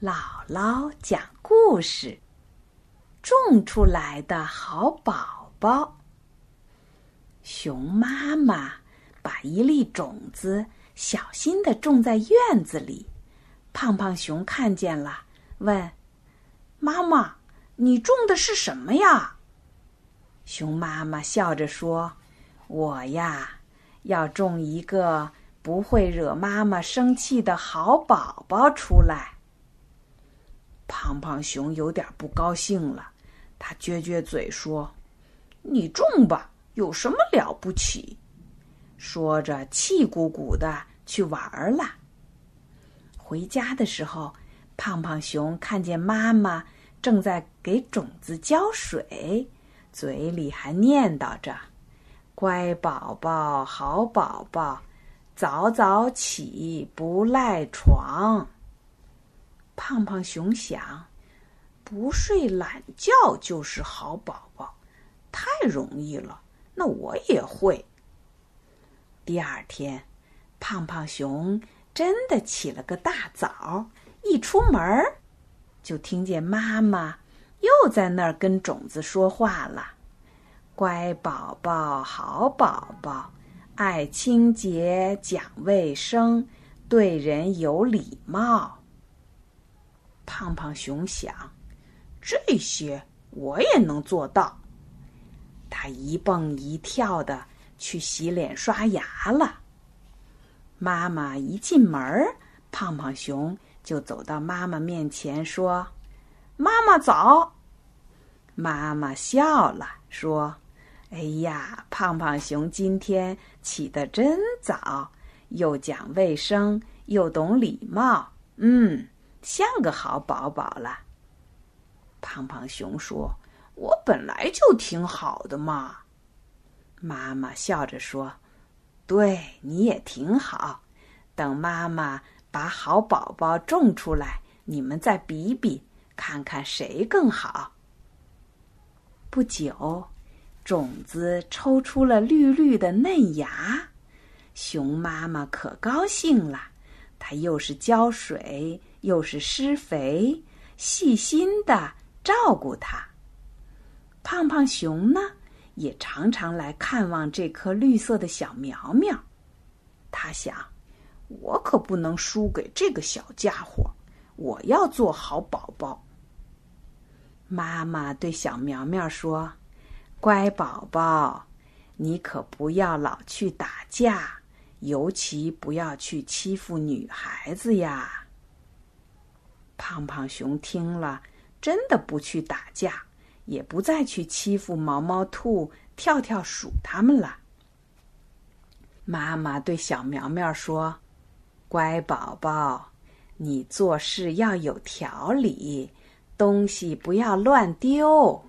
姥姥讲故事：种出来的好宝宝。熊妈妈把一粒种子小心的种在院子里，胖胖熊看见了，问：“妈妈，你种的是什么呀？”熊妈妈笑着说：“我呀，要种一个不会惹妈妈生气的好宝宝出来。”胖胖熊有点不高兴了，他撅撅嘴说：“你种吧，有什么了不起？”说着，气鼓鼓的去玩了。回家的时候，胖胖熊看见妈妈正在给种子浇水，嘴里还念叨着：“乖宝宝，好宝宝，早早起，不赖床。”胖胖熊想，不睡懒觉就是好宝宝，太容易了。那我也会。第二天，胖胖熊真的起了个大早，一出门就听见妈妈又在那儿跟种子说话了：“乖宝宝，好宝宝，爱清洁，讲卫生，对人有礼貌。”胖胖熊想，这些我也能做到。他一蹦一跳的去洗脸刷牙了。妈妈一进门，胖胖熊就走到妈妈面前说：“妈妈早。”妈妈笑了，说：“哎呀，胖胖熊今天起得真早，又讲卫生，又懂礼貌。嗯。”像个好宝宝了。胖胖熊说：“我本来就挺好的嘛。”妈妈笑着说：“对，你也挺好。等妈妈把好宝宝种出来，你们再比比，看看谁更好。”不久，种子抽出了绿绿的嫩芽，熊妈妈可高兴了。它又是浇水。又是施肥，细心的照顾它。胖胖熊呢，也常常来看望这颗绿色的小苗苗。他想，我可不能输给这个小家伙，我要做好宝宝。妈妈对小苗苗说：“乖宝宝，你可不要老去打架，尤其不要去欺负女孩子呀。”胖胖熊听了，真的不去打架，也不再去欺负毛毛兔、跳跳鼠他们了。妈妈对小苗苗说：“乖宝宝，你做事要有条理，东西不要乱丢。”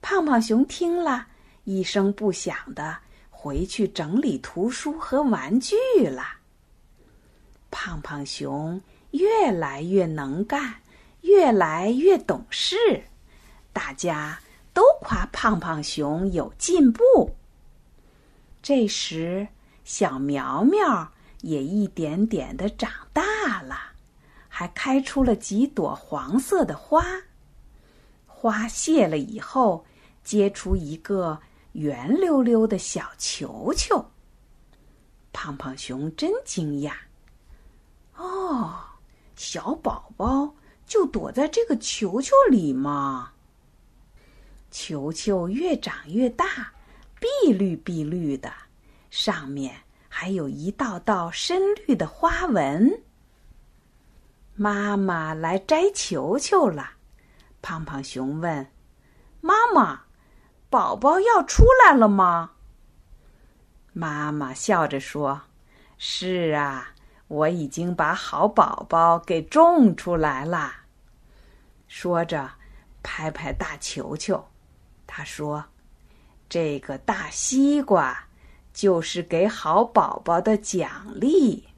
胖胖熊听了一声不响的回去整理图书和玩具了。胖胖熊。越来越能干，越来越懂事，大家都夸胖胖熊有进步。这时，小苗苗也一点点的长大了，还开出了几朵黄色的花。花谢了以后，结出一个圆溜溜的小球球。胖胖熊真惊讶，哦。小宝宝就躲在这个球球里吗？球球越长越大，碧绿碧绿的，上面还有一道道深绿的花纹。妈妈来摘球球了，胖胖熊问：“妈妈，宝宝要出来了吗？”妈妈笑着说：“是啊。”我已经把好宝宝给种出来了。说着，拍拍大球球，他说：“这个大西瓜就是给好宝宝的奖励。”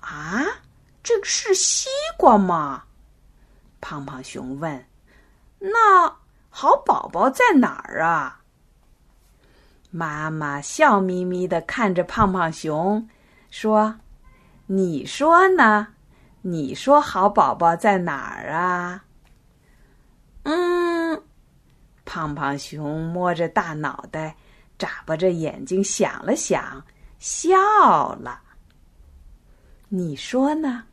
啊，这个是西瓜吗？胖胖熊问。“那好宝宝在哪儿啊？”妈妈笑眯眯的看着胖胖熊。说：“你说呢？你说好宝宝在哪儿啊？嗯，胖胖熊摸着大脑袋，眨巴着眼睛想了想，笑了。你说呢？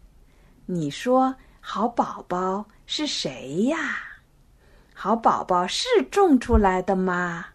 你说好宝宝是谁呀？好宝宝是种出来的吗？